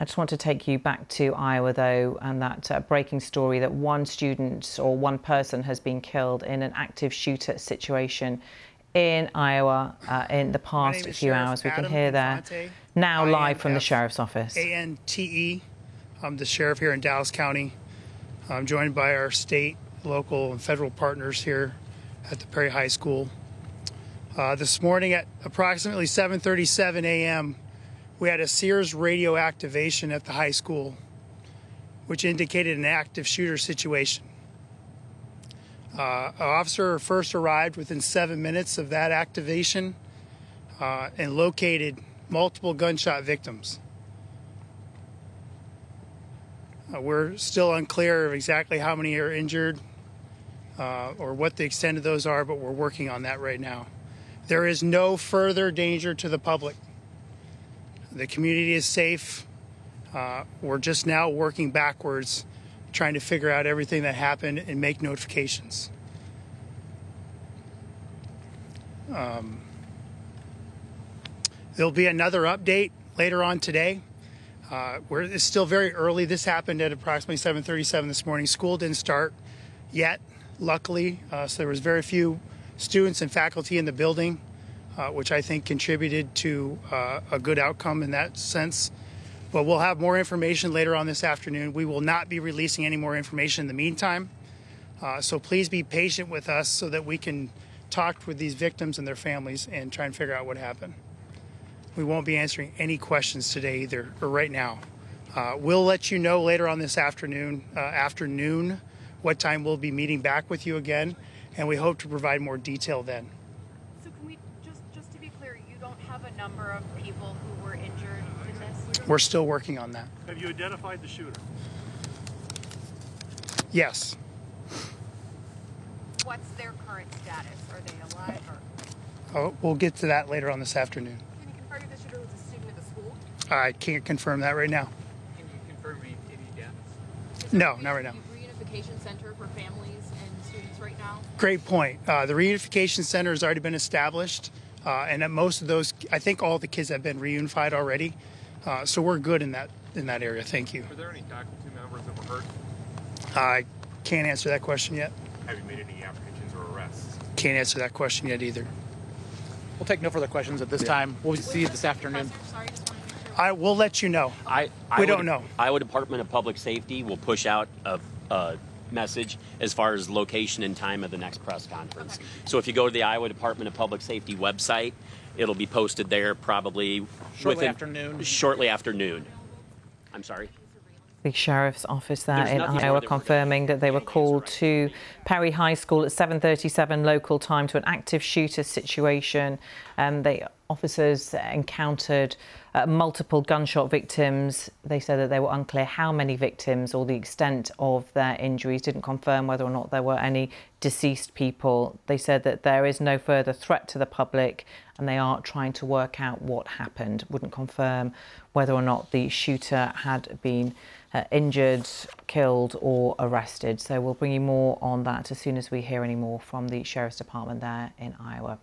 I just want to take you back to Iowa, though, and that uh, breaking story that one student or one person has been killed in an active shooter situation in Iowa uh, in the past few Sheriff hours. We can hear that Infante, now live from the sheriff's office. A-N-T-E. I'm the sheriff here in Dallas County. I'm joined by our state, local, and federal partners here at the Perry High School. Uh, this morning at approximately 7:37 a.m., we had a Sears radio activation at the high school, which indicated an active shooter situation. Uh, an officer first arrived within seven minutes of that activation uh, and located multiple gunshot victims. Uh, we're still unclear of exactly how many are injured uh, or what the extent of those are, but we're working on that right now. There is no further danger to the public. The community is safe. Uh, we're just now working backwards, trying to figure out everything that happened and make notifications. Um, there'll be another update later on today. Uh, it's still very early. This happened at approximately 7:37 this morning. School didn't start yet, luckily, uh, so there was very few students and faculty in the building, uh, which I think contributed to uh, a good outcome in that sense. But we'll have more information later on this afternoon. We will not be releasing any more information in the meantime. Uh, so please be patient with us so that we can talk with these victims and their families and try and figure out what happened. We won't be answering any questions today either, or right now. Uh, we'll let you know later on this afternoon, uh, afternoon, what time we'll be meeting back with you again, and we hope to provide more detail then. So can we just just to be clear, you don't have a number of people who were injured in this? We're still working on that. Have you identified the shooter? Yes. What's their current status? Are they alive or Oh, we'll get to that later on this afternoon. can you confirm if the shooter was a student at the school? I can't confirm that right now. Can you confirm any, any deaths? Is there No, not right now. Reunification center for families and students right now? Great point. Uh, the reunification center has already been established, uh, and at most of those, I think all the kids have been reunified already. Uh, so we're good in that in that area. Thank you. Were there any faculty members that were hurt? I can't answer that question yet. Have you made any apprehensions or arrests? Can't answer that question yet either. We'll take no further questions at this time. We'll see you this afternoon. Professor, sorry, just wanted to make sure. I will let you know. I, We Iowa- don't know. Iowa Department of Public Safety will push out a, a message as far as location and time of the next press conference. So if you go to the Iowa Department of Public Safety website, it'll be posted there probably Shortly within- after noon. Shortly after noon. I'm sorry. the sheriff's office there There's in Iowa confirming that they were doing. called to Perry High School at 7:37 local time to an active shooter situation. Um, they officers encountered uh, multiple gunshot victims. They said that they were unclear how many victims or the extent of their injuries. Didn't confirm whether or not there were any deceased people. They said that there is no further threat to the public and they are trying to work out what happened. Wouldn't confirm whether or not the shooter had been uh, injured, killed, or arrested. So we'll bring you more on that as soon as we hear any more from the Sheriff's Department there in Iowa.